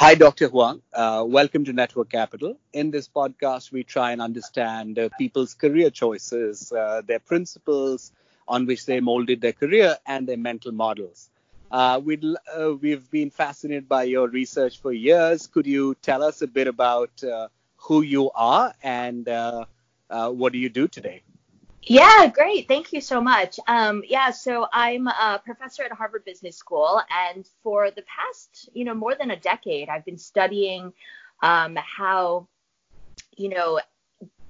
Hi, Dr. Huang. Uh, welcome to Network Capital. In this podcast, we try and understand uh, people's career choices, uh, their principles on which they molded their career, and their mental models. Uh, we have uh, been fascinated by your research for years. Could you tell us a bit about uh, who you are and what do you do today? Yeah, great. Thank you so much. Um, yeah, so I'm a professor at Harvard Business School, and for the past, you know, more than a decade, I've been studying um, how, you know,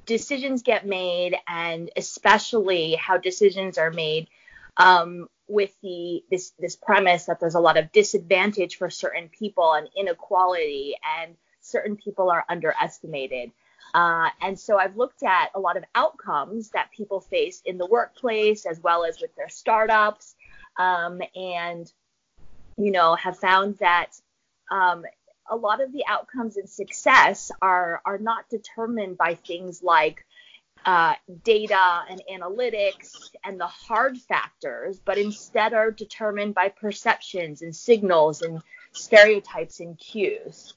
decisions get made, and especially how decisions are made um, with the this this premise that there's a lot of disadvantage for certain people and inequality, and certain people are underestimated. Uh, and so I've looked at a lot of outcomes that people face in the workplace as well as with their startups, um, and you know have found that um, a lot of the outcomes and success are are not determined by things like uh, data and analytics and the hard factors, but instead are determined by perceptions and signals and stereotypes and cues.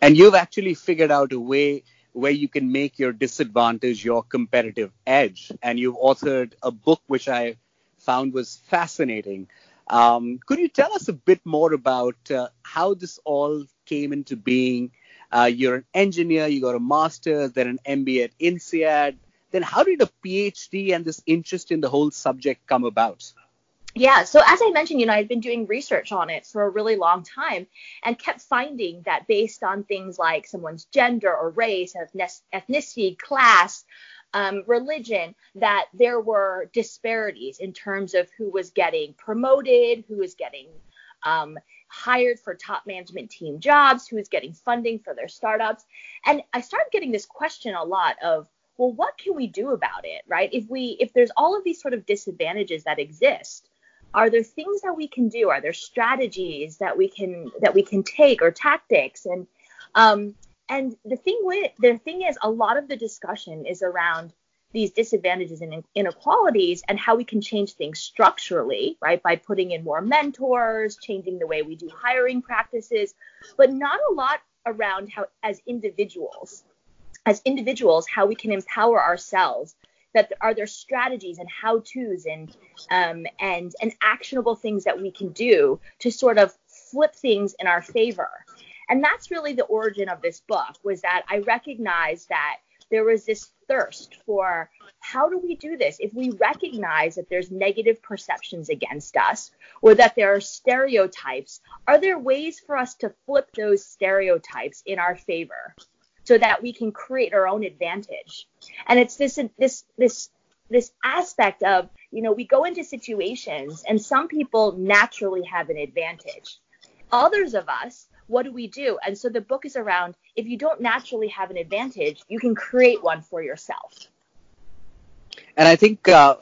And you've actually figured out a way where you can make your disadvantage your competitive edge. And you've authored a book which I found was fascinating. Um, could you tell us a bit more about uh, how this all came into being? Uh, you're an engineer, you got a master's, then an MBA at INSEAD. Then how did a PhD and this interest in the whole subject come about? Yeah, so as I mentioned, you know, I've been doing research on it for a really long time and kept finding that based on things like someone's gender or race, ethnicity, class, um, religion, that there were disparities in terms of who was getting promoted, who was getting um, hired for top management team jobs, who was getting funding for their startups. And I started getting this question a lot of, well, what can we do about it, right? If we, if there's all of these sort of disadvantages that exist, are there things that we can do are there strategies that we can that we can take or tactics and um and the thing with the thing is a lot of the discussion is around these disadvantages and inequalities and how we can change things structurally, right? By putting in more mentors, changing the way we do hiring practices, but not a lot around how, as individuals, as individuals, how we can empower ourselves that are there strategies and how to's and um, and and actionable things that we can do to sort of flip things in our favor? And that's really the origin of this book was that i recognized that there was this thirst for how do we do this? If we recognize that there's negative perceptions against us or that there are stereotypes are there ways for us to flip those stereotypes in our favor so that we can create our own advantage. And it's this this this this aspect of, you know, we go into situations and some people naturally have an advantage. Others of us, what do we do? And so the book is around if you don't naturally have an advantage, you can create one for yourself. And I think uh,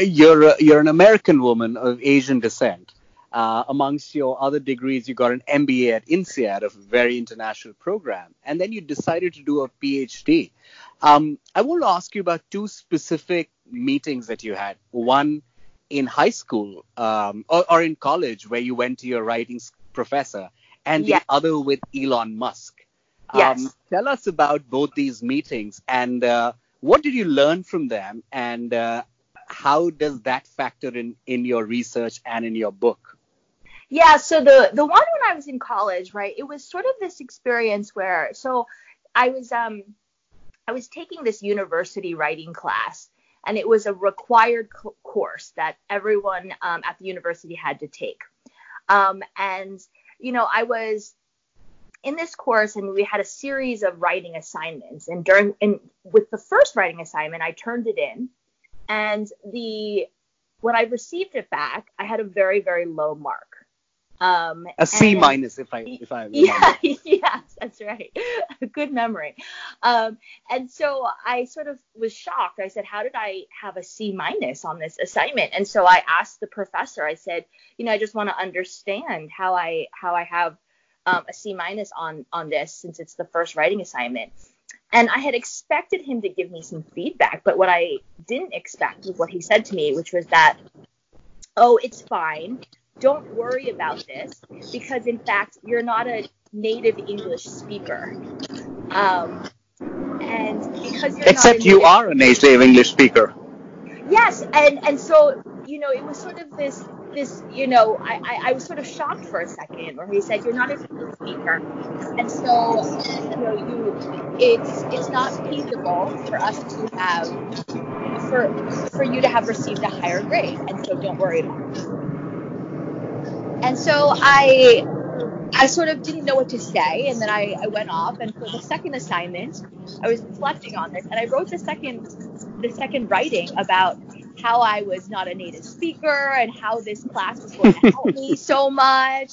you're you're an American woman of Asian descent. Uh, amongst your other degrees, you got an MBA at INSEAD, a very international program, and then you decided to do a PhD. Um, I want to ask you about two specific meetings that you had. One in high school um, or, or, in college, where you went to your writing professor, and yes. the other with Elon Musk. Yes. Um, tell us about both these meetings and uh, what did you learn from them, and uh, how does that factor in in your research and in your book? Yeah, so the the one when I was in college, right? It was sort of this experience where so I was um I was taking this university writing class and it was a required co- course that everyone um, at the university had to take. Um, and you know, I was in this course and we had a series of writing assignments and during and with the first writing assignment I turned it in and the when I received it back I had a very very low mark um, a C minus, if I if I remember. yeah yes that's right. Good memory. Um, and so I sort of was shocked. I said how did I have a C minus on this assignment? And so I asked the professor I said you know I just want to understand how I how I have um, a C minus on on this since it's the first writing assignment. And I had expected him to give me some feedback but what I didn't expect was what he said to me which was that oh it's fine don't worry about this because in fact you're not a native English speaker. Um, and because except you are a native English speaker. Yes, and and so you know it was sort of this this you know I, I, I was sort of shocked for a second where he said you're not a native speaker, and so you know you it's it's not feasible for us to have for for you to have received a higher grade, and so don't worry about it. And so I I sort of didn't know what to say, and then I, I went off. And for the second assignment, I was reflecting on this, and I wrote the second the second writing about how I was not a native speaker and how this class was going to help me so much,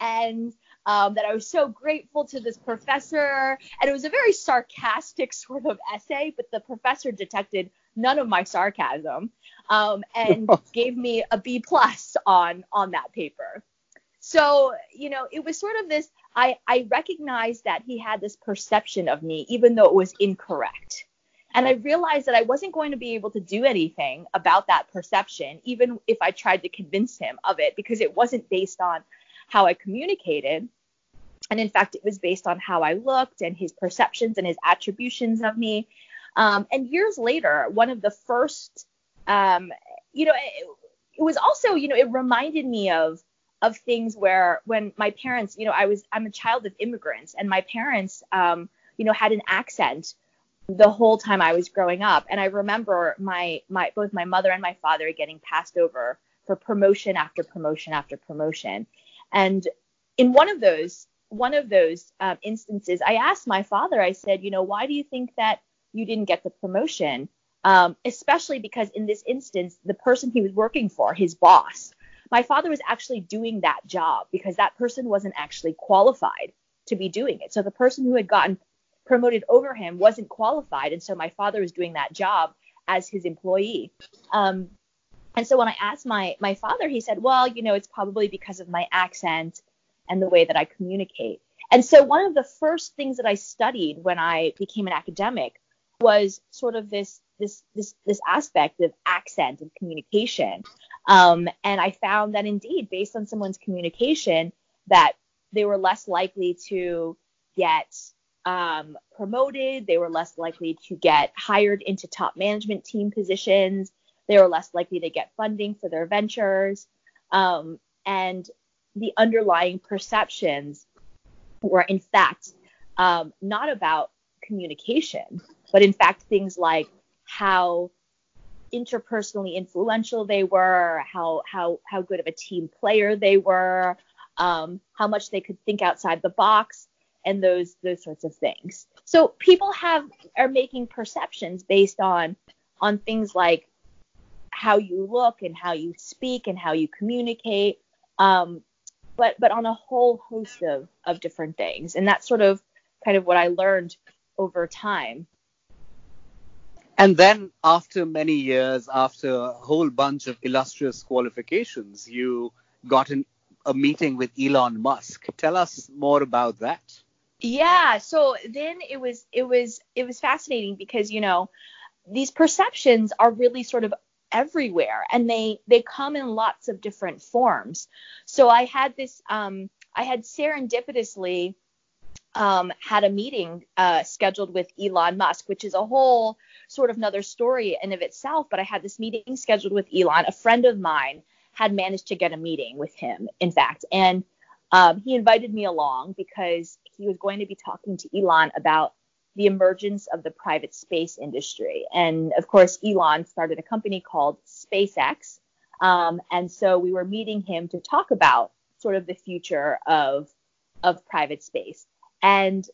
and um, that I was so grateful to this professor. And it was a very sarcastic sort of essay, but the professor detected none of my sarcasm um, and gave me a B plus on on that paper. So, you know, it was sort of this I, I recognized that he had this perception of me, even though it was incorrect. And I realized that I wasn't going to be able to do anything about that perception, even if I tried to convince him of it, because it wasn't based on how I communicated. And in fact, it was based on how I looked and his perceptions and his attributions of me. Um, and years later, one of the first, um, you know, it, it was also, you know, it reminded me of of things where when my parents, you know, I was I'm a child of immigrants and my parents, um, you know, had an accent the whole time I was growing up. And I remember my my both my mother and my father getting passed over for promotion after promotion after promotion. And in one of those one of those um, instances, I asked my father. I said, you know, why do you think that you didn't get the promotion? Um, especially because in this instance, the person he was working for, his boss, my father was actually doing that job because that person wasn't actually qualified to be doing it. So the person who had gotten promoted over him wasn't qualified, and so my father was doing that job as his employee. Um, and so when I asked my my father, he said, "Well, you know, it's probably because of my accent and the way that I communicate." And so one of the first things that I studied when I became an academic was sort of this this this this aspect of accent and communication. Um, and I found that indeed, based on someone's communication, that they were less likely to get um, promoted. They were less likely to get hired into top management team positions. They were less likely to get funding for their ventures. Um, and the underlying perceptions were, in fact, um, not about communication, but in fact, things like how interpersonally influential they were, how how how good of a team player they were, um, how much they could think outside the box, and those those sorts of things. So people have are making perceptions based on on things like how you look and how you speak and how you communicate, um, but but on a whole host of of different things, and that's sort of kind of what I learned over time and then, after many years, after a whole bunch of illustrious qualifications, you got an, a meeting with Elon Musk. Tell us more about that. Yeah. So then it was it was it was fascinating because you know these perceptions are really sort of everywhere and they they come in lots of different forms. So I had this um I had serendipitously um, had a meeting uh, scheduled with Elon Musk, which is a whole sort of another story in of itself. But I had this meeting scheduled with Elon. A friend of mine had managed to get a meeting with him, in fact, and um, he invited me along because he was going to be talking to Elon about the emergence of the private space industry. And of course, Elon started a company called SpaceX. Um, and so we were meeting him to talk about sort of the future of of private space. And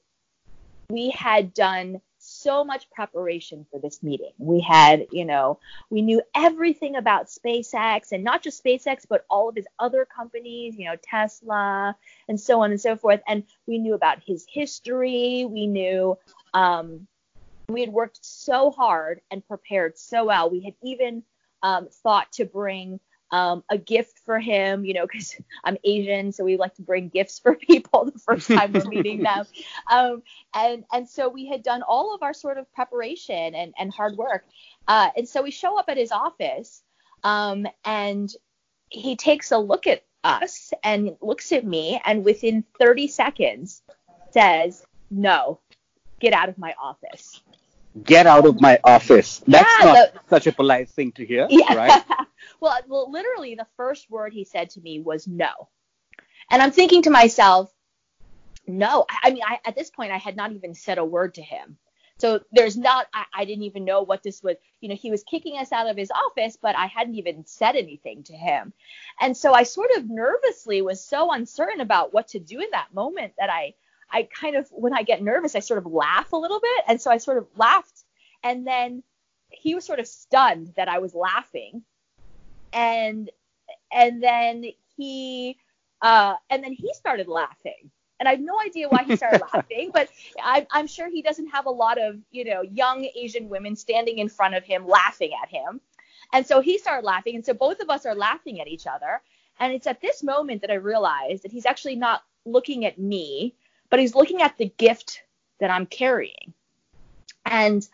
we had done so much preparation for this meeting. We had, you know, we knew everything about SpaceX and not just SpaceX, but all of his other companies, you know, Tesla and so on and so forth. And we knew about his history. We knew, um, we had worked so hard and prepared so well. We had even um, thought to bring um, a gift for him, you know, because I'm Asian, so we like to bring gifts for people the first time we're meeting them. Um, and and so we had done all of our sort of preparation and, and hard work. Uh, and so we show up at his office, um, and he takes a look at us and looks at me and within 30 seconds says, No, get out of my office. Get out of my office. That's Yeah, not the- such a polite thing to hear, Yeah. right? well, well, literally, the first word he said to me was no. And I'm thinking to myself, no. I, I mean, I, at this point, I had not even said a word to him. So there's not, I, I didn't even know what this was. You know, he was kicking us out of his office, but I hadn't even said anything to him. And so I sort of nervously was so uncertain about what to do in that moment that I, I kind of, when I get nervous, I sort of laugh a little bit. And so I sort of laughed. And then he was sort of stunned that I was laughing. And, and then he, uh, and then he started laughing. And I have no idea why he started laughing, but I, I'm sure he doesn't have a lot of, you know, young Asian women standing in front of him laughing at him. And so he started laughing. And so both of us are laughing at each other. And it's at this moment that I realized that he's actually not looking at me, but he's looking at the gift that I'm carrying. And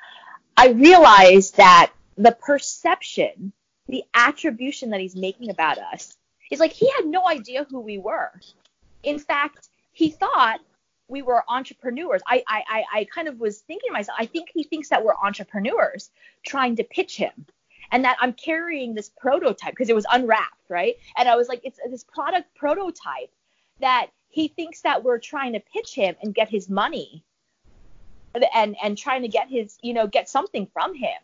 I realized that the perception, the attribution that he's making about us is like he had no idea who we were. In fact, he thought we were entrepreneurs. I, I, I, kind of was thinking to myself, I think he thinks that we're entrepreneurs trying to pitch him and that I'm carrying this prototype because it was unwrapped, right? And I was like, it's this product prototype that he thinks that we're trying to pitch him and get his money and and trying to get his, you know, get something from him.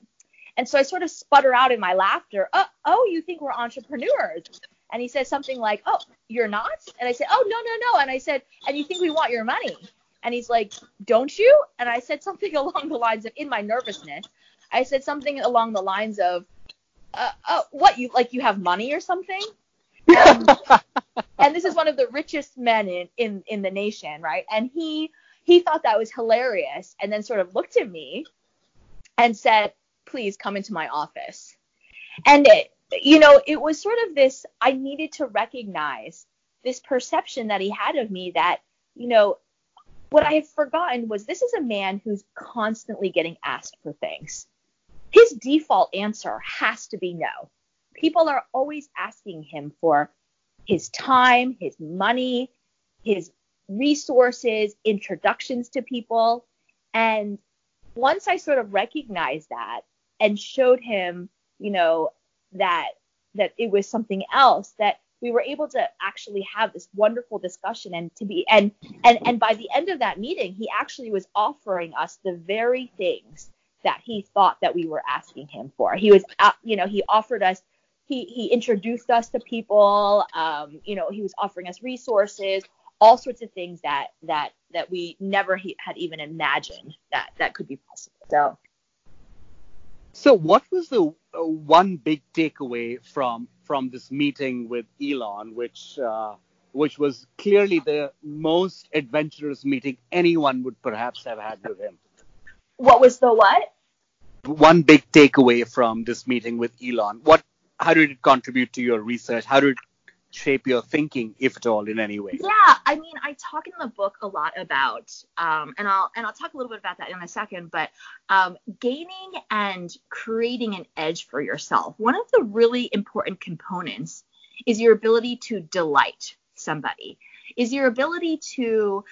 And so I sort of sputter out in my laughter, oh, oh, you think we're entrepreneurs? And he says something like, oh, you're not? And I said, oh, no, no, no. And I said, and you think we want your money? And he's like, don't you? And I said something along the lines of, in my nervousness, I said something along the lines of, uh, uh, what you like you have money or something? And, and this is one of the richest men in, in in the nation, right? And he he thought that was hilarious, and then sort of looked at me and said, "Please come into my office." And it, you know, it was sort of this. I needed to recognize this perception that he had of me that, you know, what I had forgotten was this is a man who's constantly getting asked for things his default answer has to be no. People are always asking him for his time, his money, his resources, introductions to people. And once I sort of recognized that and showed him, you know, that that it was something else that we were able to actually have this wonderful discussion and to be and and and by the end of that meeting he actually was offering us the very things that he thought that we were asking him for. He was, uh, you know, he offered us, he he introduced us to people, um, you know, he was offering us resources, all sorts of things that that that we never he, had even imagined that that could be possible. So. So, what was the uh, one big takeaway from from this meeting with Elon, which uh, which was clearly the most adventurous meeting anyone would perhaps have had with him? What was the what? One big takeaway from this meeting with Elon. What? How did it contribute to your research? How did it shape your thinking, if at all, in any way? Yeah, I mean, I talk in the book a lot about, um, and I'll and I'll talk a little bit about that in a second. But um, gaining and creating an edge for yourself. One of the really important components is your ability to delight somebody. Is your ability to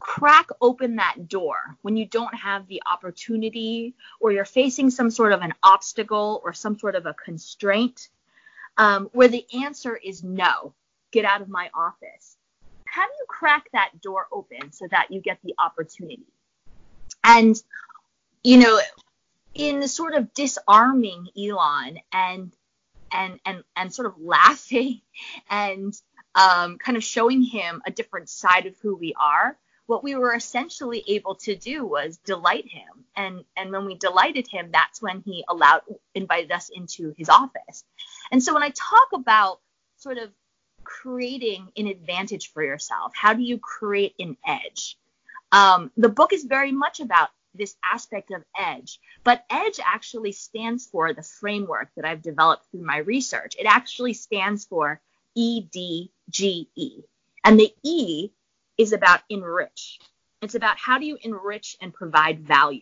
crack open that door when you don't have the opportunity or you're facing some sort of an obstacle or some sort of a constraint um, where the answer is no, get out of my office. How do you crack that door open so that you get the opportunity? And, you know, in sort of disarming Elon and and and and sort of laughing and um, kind of showing him a different side of who we are, what we were essentially able to do was delight him. And and when we delighted him, that's when he allowed invited us into his office. And so when I talk about sort of creating an advantage for yourself, how do you create an edge? Um, the book is very much about this aspect of edge, but edge actually stands for the framework that I've developed through my research. It actually stands for EDGE. And the E is about enrich. It's about how do you enrich and provide value.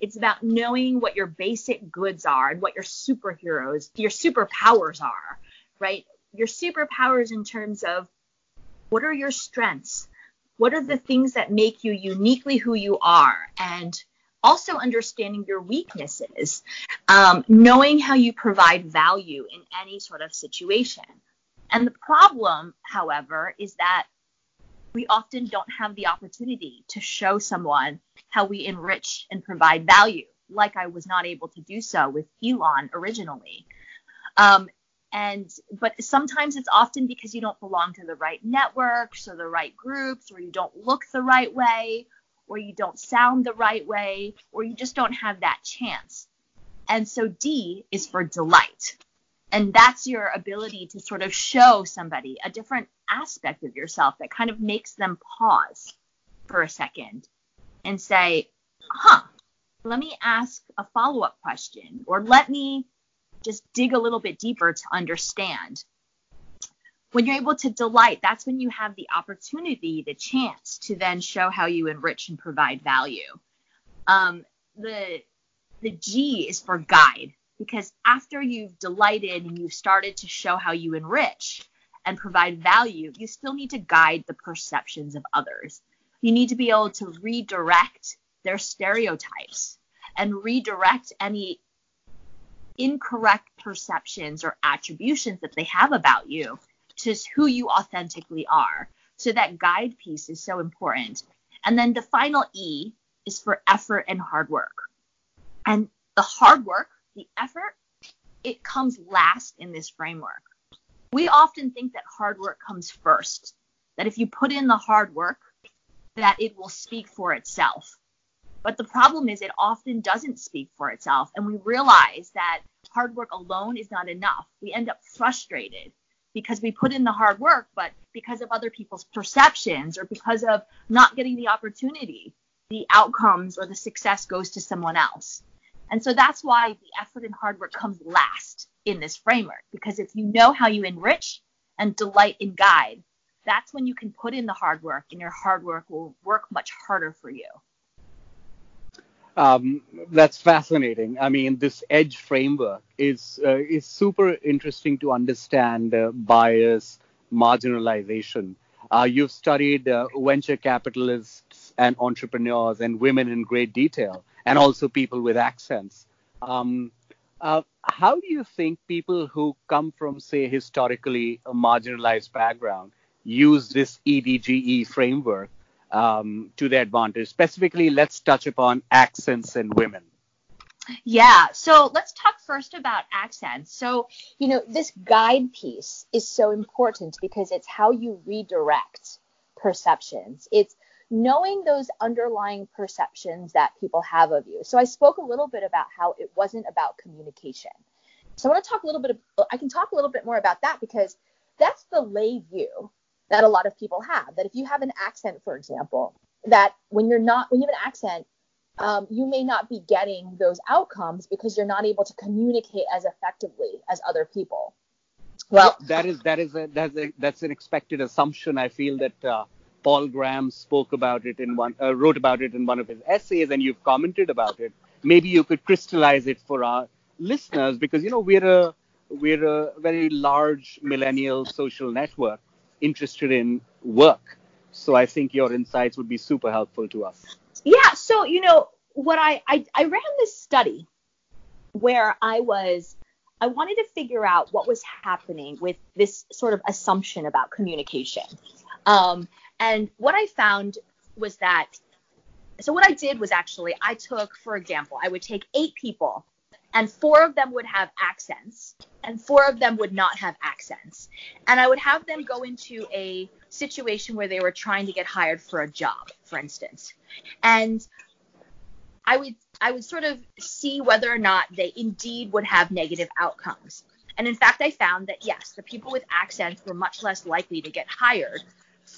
It's about knowing what your basic goods are and what your superheroes, your superpowers are, right? your superpowers in terms of what are your strengths? What are the things that make you uniquely who you are? And also understanding your weaknesses, um, knowing how you provide value in any sort of situation. And the problem, however, is that we often don't have the opportunity to show someone how we enrich and provide value, like I was not able to do so with Elon originally. Um, and but sometimes it's often because you don't belong to the right networks or the right groups, or you don't look the right way, or you don't sound the right way, or you just don't have that chance. And so D is for delight. And that's your ability to sort of show somebody a different aspect of yourself that kind of makes them pause for a second and say, huh, let me ask a follow up question, or let me just dig a little bit deeper to understand. When you're able to delight, that's when you have the opportunity, the chance to then show how you enrich and provide value. Um, the the G is for guide because after you've delighted and you've started to show how you enrich and provide value, you still need to guide the perceptions of others. You need to be able to redirect their stereotypes and redirect any incorrect perceptions or attributions that they have about you to who you authentically are. So that guide piece is so important. And then the final E is for effort and hard work. And the hard work the effort, it comes last in this framework. We often think that hard work comes first, that if you put in the hard work, that it will speak for itself. But the problem is it often doesn't speak for itself. And we realize that hard work alone is not enough. We end up frustrated because we put in the hard work, but because of other people's perceptions or because of not getting the opportunity, the outcomes or the success goes to someone else. And so that's why the effort and hard work comes last in this framework, because if you know how you enrich and delight and guide, that's when you can put in the hard work, and your hard work will work much harder for you. Um, that's fascinating. I mean, this edge framework is uh, is super interesting to understand uh, bias, marginalization. Uh, you've studied uh, venture capitalists and entrepreneurs and women in great detail and also people with accents. Um, uh, how do you think people who come from, say, historically a marginalized background use this EDGE framework um, to their advantage? Specifically, let's touch upon accents and women. Yeah, so let's talk first about accents. So, you know, this guide piece is so important because it's how you redirect perceptions. It's knowing those underlying perceptions that people have of you. So I spoke a little bit about how it wasn't about communication. So I want to talk a little bit of, I can talk a little bit more about that because that's the lay view that a lot of people have. That if you have an accent, for example, that when you're not when you have an accent, um, you may not be getting those outcomes because you're not able to communicate as effectively as other people. Well, that is that is a, that's a, that's an expected assumption. I feel that uh, Paul Graham spoke about it in one, uh, wrote about it in one of his essays, and you've commented about it. Maybe you could crystallize it for our listeners, because you know we're a we're a very large millennial social network interested in work. So I think your insights would be super helpful to us. Yeah. So you know what I I, I ran this study where I was I wanted to figure out what was happening with this sort of assumption about communication. Um, and what I found was that, so what I did was actually, I took, for example, I would take eight people, and four of them would have accents, and four of them would not have accents. And I would have them go into a situation where they were trying to get hired for a job, for instance. And I would I would sort of see whether or not they indeed would have negative outcomes. And in fact, I found that yes, the people with accents were much less likely to get hired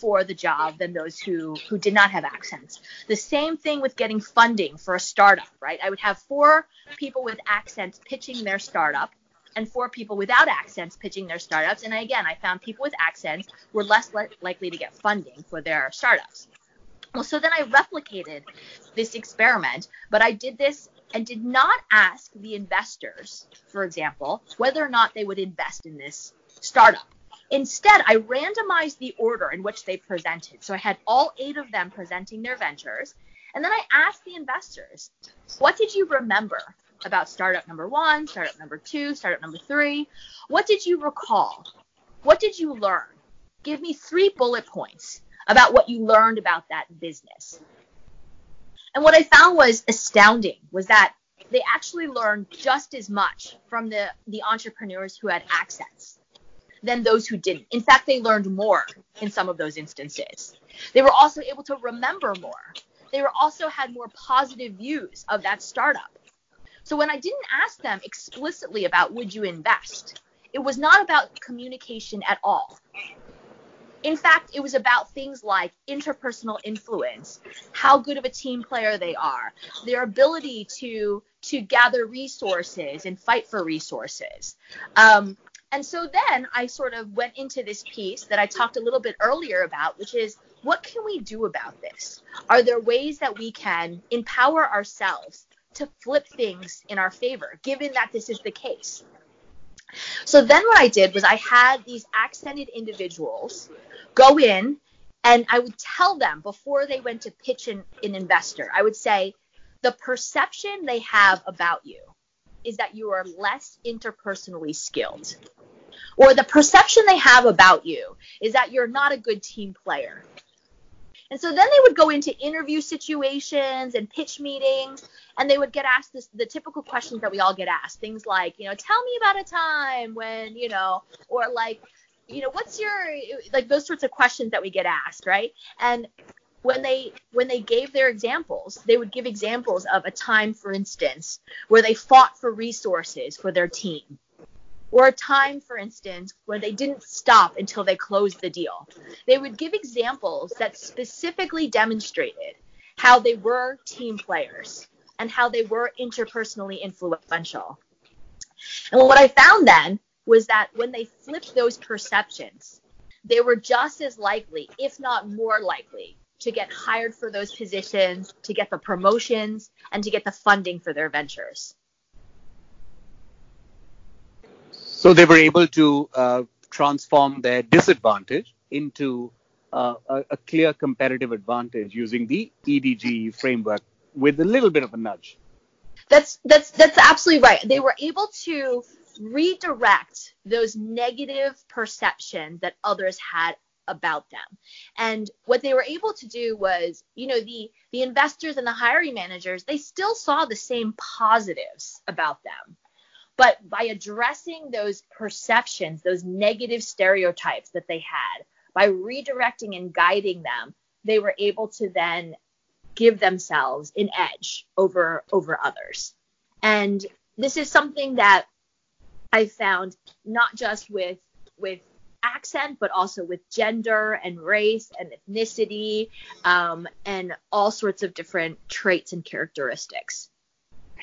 for the job than those who who did not have accents. The same thing with getting funding for a startup, right? I would have four people with accents pitching their startup and four people without accents pitching their startups. And again, I found people with accents were less li- likely to get funding for their startups. Well, so then I replicated this experiment, but I did this and did not ask the investors, for example, whether or not they would invest in this startup. Instead, I randomized the order in which they presented. So I had all eight of them presenting their ventures. And then I asked the investors, what did you remember about startup number one, startup number two, startup number three? What did you recall? What did you learn? Give me three bullet points about what you learned about that business. And what I found was astounding was that they actually learned just as much from the, the entrepreneurs who had access than those who didn't. In fact, they learned more in some of those instances. They were also able to remember more. They were also had more positive views of that startup. So when I didn't ask them explicitly about would you invest, it was not about communication at all. In fact, it was about things like interpersonal influence, how good of a team player they are, their ability to to gather resources and fight for resources. Um, and so then I sort of went into this piece that I talked a little bit earlier about, which is what can we do about this? Are there ways that we can empower ourselves to flip things in our favor, given that this is the case? So then what I did was I had these accented individuals go in and I would tell them before they went to pitch an, an investor, I would say, the perception they have about you is that you are less interpersonally skilled. Or the perception they have about you is that you're not a good team player. And so then they would go into interview situations and pitch meetings, and they would get asked this, the typical questions that we all get asked. Things like, you know, tell me about a time when, you know, or like, you know, what's your, like those sorts of questions that we get asked, right? And when they when they gave their examples, they would give examples of a time, for instance, where they fought for resources for their team or a time, for instance, where they didn't stop until they closed the deal. They would give examples that specifically demonstrated how they were team players and how they were interpersonally influential. And what I found then was that when they flipped those perceptions, they were just as likely, if not more likely, to get hired for those positions, to get the promotions, and to get the funding for their ventures. So they were able to uh, transform their disadvantage into uh, a, a, clear competitive advantage using the EDGE framework with a little bit of a nudge. That's that's that's absolutely right. They were able to redirect those negative perceptions that others had about them. And what they were able to do was, you know, the the investors and the hiring managers, they still saw the same positives about them. But by addressing those perceptions, those negative stereotypes that they had, by redirecting and guiding them, they were able to then give themselves an edge over over others. And this is something that I found not just with with accent, but also with gender and race and ethnicity um, and all sorts of different traits and characteristics.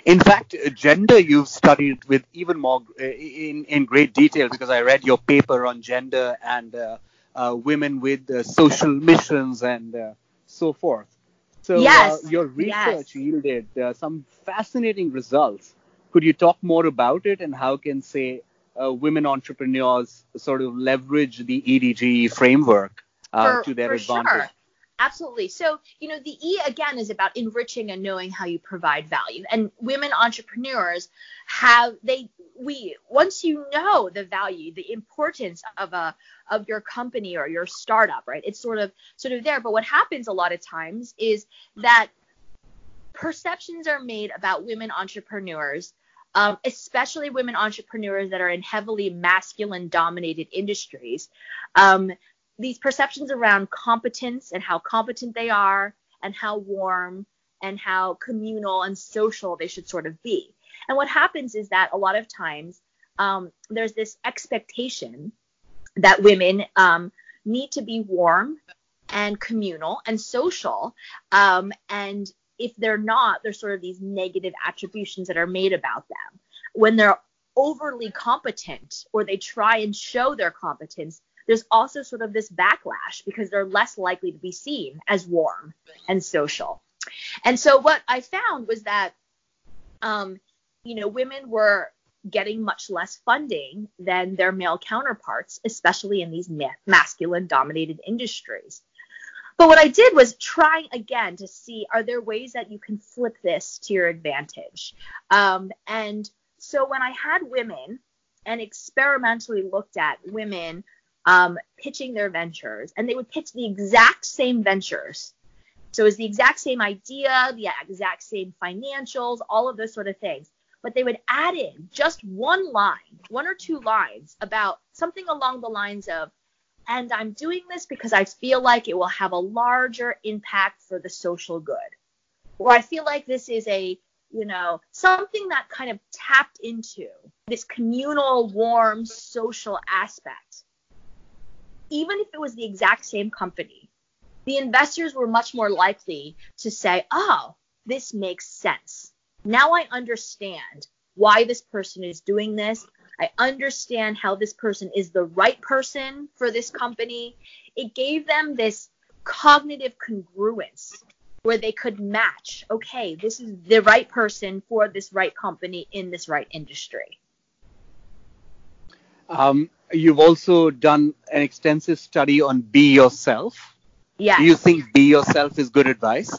In fact, gender you've studied with even more uh, in in great detail because I read your paper on gender and uh, uh, women with uh, social missions and uh, so forth. So uh, yes. your research yes. yielded some fascinating results. Could you talk more about it and how can say Uh, women entrepreneurs sort of leverage the EDGE framework uh, for, to their for advantage? Sure. Absolutely. So, you know, the E again is about enriching and knowing how you provide value. And women entrepreneurs have they we once you know the value, the importance of a of your company or your startup, right? It's sort of sort of there. But what happens a lot of times is that perceptions are made about women entrepreneurs um, especially women entrepreneurs that are in heavily masculine dominated industries, um, these perceptions around competence and how competent they are and how warm and how communal and social they should sort of be. And what happens is that a lot of times um, there's this expectation that women um, need to be warm and communal and social. Um, and if they're not, there's sort of these negative attributions that are made about them. When they're overly competent or they try and show their competence, there's also sort of this backlash because they're less likely to be seen as warm and social. And so what I found was that, um, you know, women were getting much less funding than their male counterparts, especially in these ma- masculine dominated industries. But what I did was try again to see are there ways that you can flip this to your advantage. Um, and so when I had women and experimentally looked at women um, pitching their ventures, and they would pitch the exact same ventures. So it was the exact same idea, the exact same financials, all of those sort of things. But they would add in just one line, one or two lines about something along the lines of, and I'm doing this because I feel like it will have a larger impact for the social good. Or I feel like this is a, you know, something that kind of tapped into this communal, warm, social aspect. Even if it was the exact same company, the investors were much more likely to say, oh, this makes sense. Now I understand why this person is doing this. I understand how this person is the right person for this company. It gave them this cognitive congruence where they could match, okay, this is the right person for this right company in this right industry. Um, you've also done an extensive study on be yourself. Yeah. Do you think be yourself is good advice?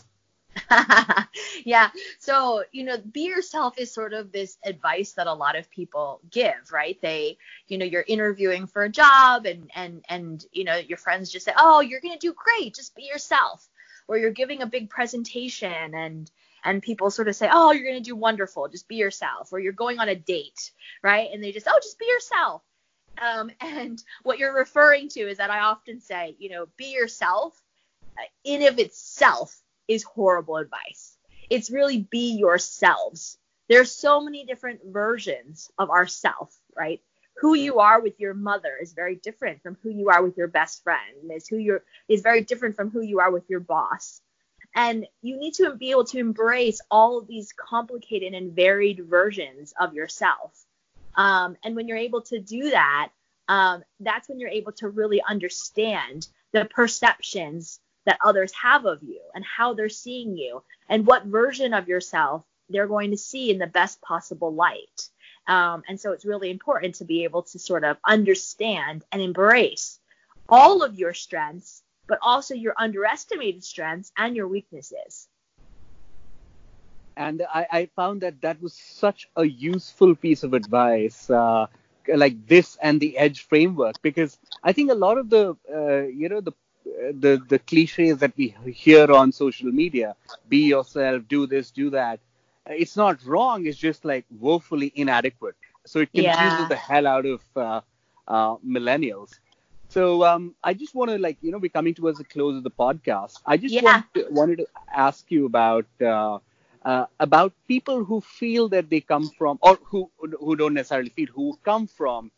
yeah. So, you know, be yourself is sort of this advice that a lot of people give, right? They, you know, you're interviewing for a job and and and you know, your friends just say, "Oh, you're going to do great. Just be yourself." Or you're giving a big presentation and and people sort of say, "Oh, you're going to do wonderful. Just be yourself." Or you're going on a date, right? And they just, "Oh, just be yourself." Um, and what you're referring to is that I often say, you know, be yourself uh, in of itself is horrible advice. It's really be yourselves. There's so many different versions of ourself, right? Who you are with your mother is very different from who you are with your best friend. Is who you're is very different from who you are with your boss. And you need to be able to embrace all of these complicated and varied versions of yourself. Um, and when you're able to do that, um, that's when you're able to really understand the perceptions that others have of you and how they're seeing you and what version of yourself they're going to see in the best possible light. Um, and so it's really important to be able to sort of understand and embrace all of your strengths, but also your underestimated strengths and your weaknesses. And I, I found that that was such a useful piece of advice. Uh, like this and the edge framework because i think a lot of the uh, you know the the the cliches that we hear on social media be yourself do this do that it's not wrong it's just like woefully inadequate so it confuses yeah. the hell out of uh, uh, millennials so um, i just want to like you know we're coming towards the close of the podcast i just yeah. wanted, to, wanted to ask you about uh, uh, about people who feel that they come from or who who don't necessarily feel who come from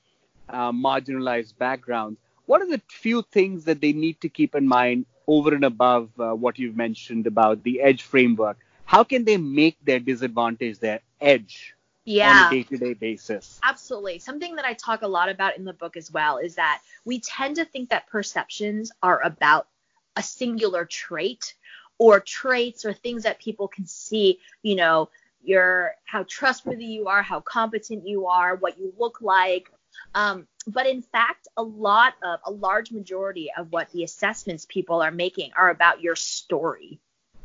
uh, marginalized backgrounds what are the few things that they need to keep in mind over and above uh, what you've mentioned about the edge framework? How can they make their disadvantage their edge yeah. on a day-to-day basis? Absolutely. Something that I talk a lot about in the book as well is that we tend to think that perceptions are about a singular trait or traits or things that people can see, you know, your how trustworthy you are, how competent you are, what you look like, um, but in fact, a lot of a large majority of what the assessments people are making are about your story,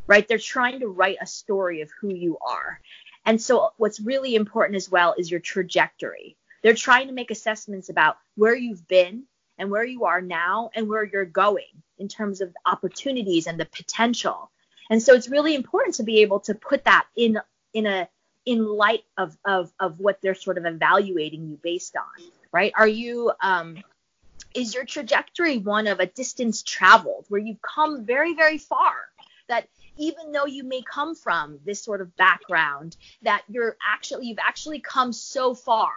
right? They're trying to write a story of who you are. And so what's really important as well is your trajectory. They're trying to make assessments about where you've been and where you are now and where you're going in terms of opportunities and the potential. And so it's really important to be able to put that in in a in light of of of what they're sort of evaluating you based on right? Are you um, is your trajectory one of a distance traveled where you've come very very far that even though you may come from this sort of background that you're actually you've actually come so far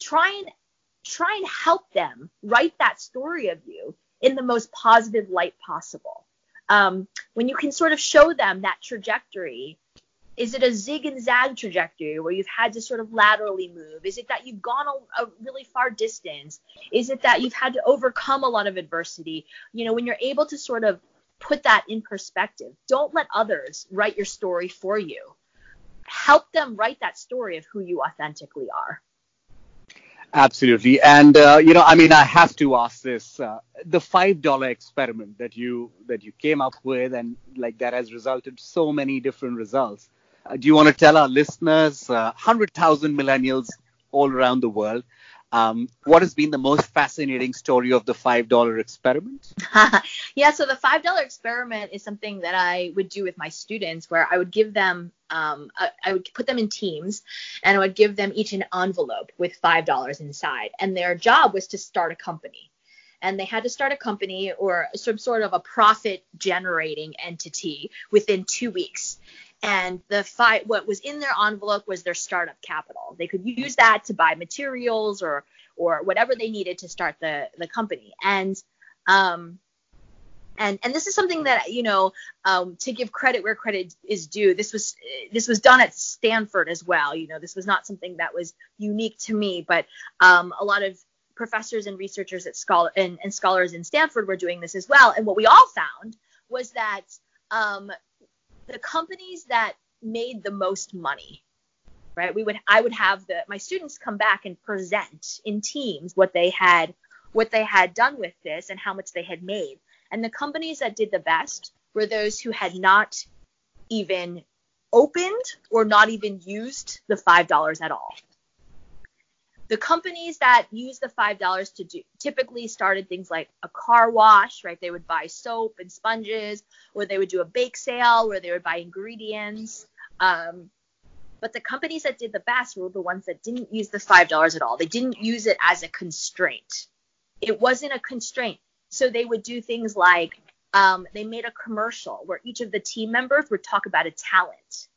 try and try and help them write that story of you in the most positive light possible um, when you can sort of show them that trajectory is it a zig and zag trajectory where you've had to sort of laterally move? Is it that you've gone a, a, really far distance? Is it that you've had to overcome a lot of adversity? You know, when you're able to sort of put that in perspective, don't let others write your story for you. Help them write that story of who you authentically are. Absolutely. And, uh, you know, I mean, I have to ask this. Uh, the $5 experiment that you that you came up with and like that has resulted so many different results. Uh, do you want to tell our listeners, 100,000 uh, millennials all around the world, um, what has been the most fascinating story of the $5 experiment? yeah, so the $5 experiment is something that I would do with my students where I would give them, um, I would put them in teams and I would give them each an envelope with $5 inside. And their job was to start a company. And they had to start a company or some sort of a profit generating entity within two weeks and the fight what was in their envelope was their startup capital. They could use that to buy materials or or whatever they needed to start the the company. And um and and this is something that you know um, to give credit where credit is due this was this was done at stanford as well. You know this was not something that was unique to me but um, a lot of professors and researchers at scholar and, and scholars in stanford were doing this as well. And what we all found was that um, the companies that made the most money right? We would i would have the my students come back and present in teams what they had what they had done with this and how much they had made. And the companies that did the best were those who had not even opened or not even used the $5 at all the companies that use the five dollars to do typically started things like a car wash, right? They would buy soap and sponges, or they would do a bake sale where they would buy ingredients. Um, but the companies that did the best were the ones that didn't use the five dollars at all. They didn't use it as a constraint. It wasn't a constraint. So they would do things like um, they made a commercial where each of the team members would talk about a talent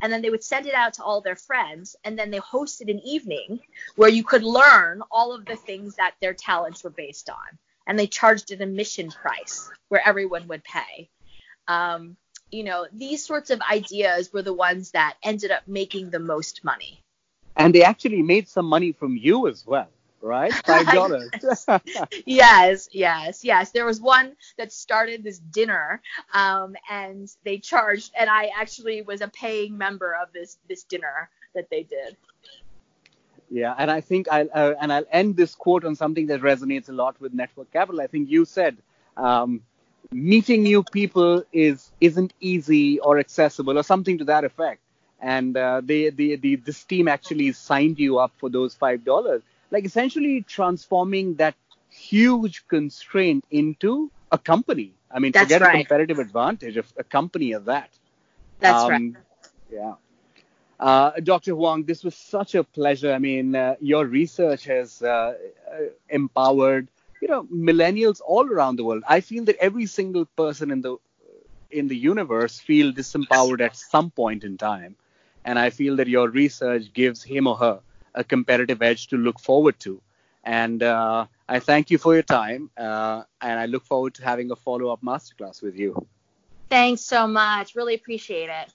and then they would send it out to all their friends and then they hosted an evening where you could learn all of the things that their talents were based on. And they charged an admission price where everyone would pay. Um, you know these sorts of ideas were the ones that ended up making the most money. And they actually made some money from you as well right? Five dollars. yes, yes, yes. There was one that started this dinner, um, and they charged, and I actually was a paying member of this this dinner that they did. Yeah, and I think I'll uh, and I'll end this quote on something that resonates a lot with network capital. I think you said. Um, meeting new people is isn't easy or accessible or something to that effect and uh, they, the, the this team actually signed you up for those five dollars like essentially transforming that huge constraint into a company. I mean, That's forget right. a competitive advantage of a company of that. That's um, right. Yeah. Uh, Dr. Huang, this was such a pleasure. I mean, uh, your research has uh, uh, empowered, you know, millennials all around the world. I feel that every single person in the in the universe feel disempowered at some point in time, and I feel that your research gives him or her a competitive edge to look forward to. And uh, I thank you for your time, uh, and I look forward to having a follow up masterclass with you. Thanks so much. Really appreciate it.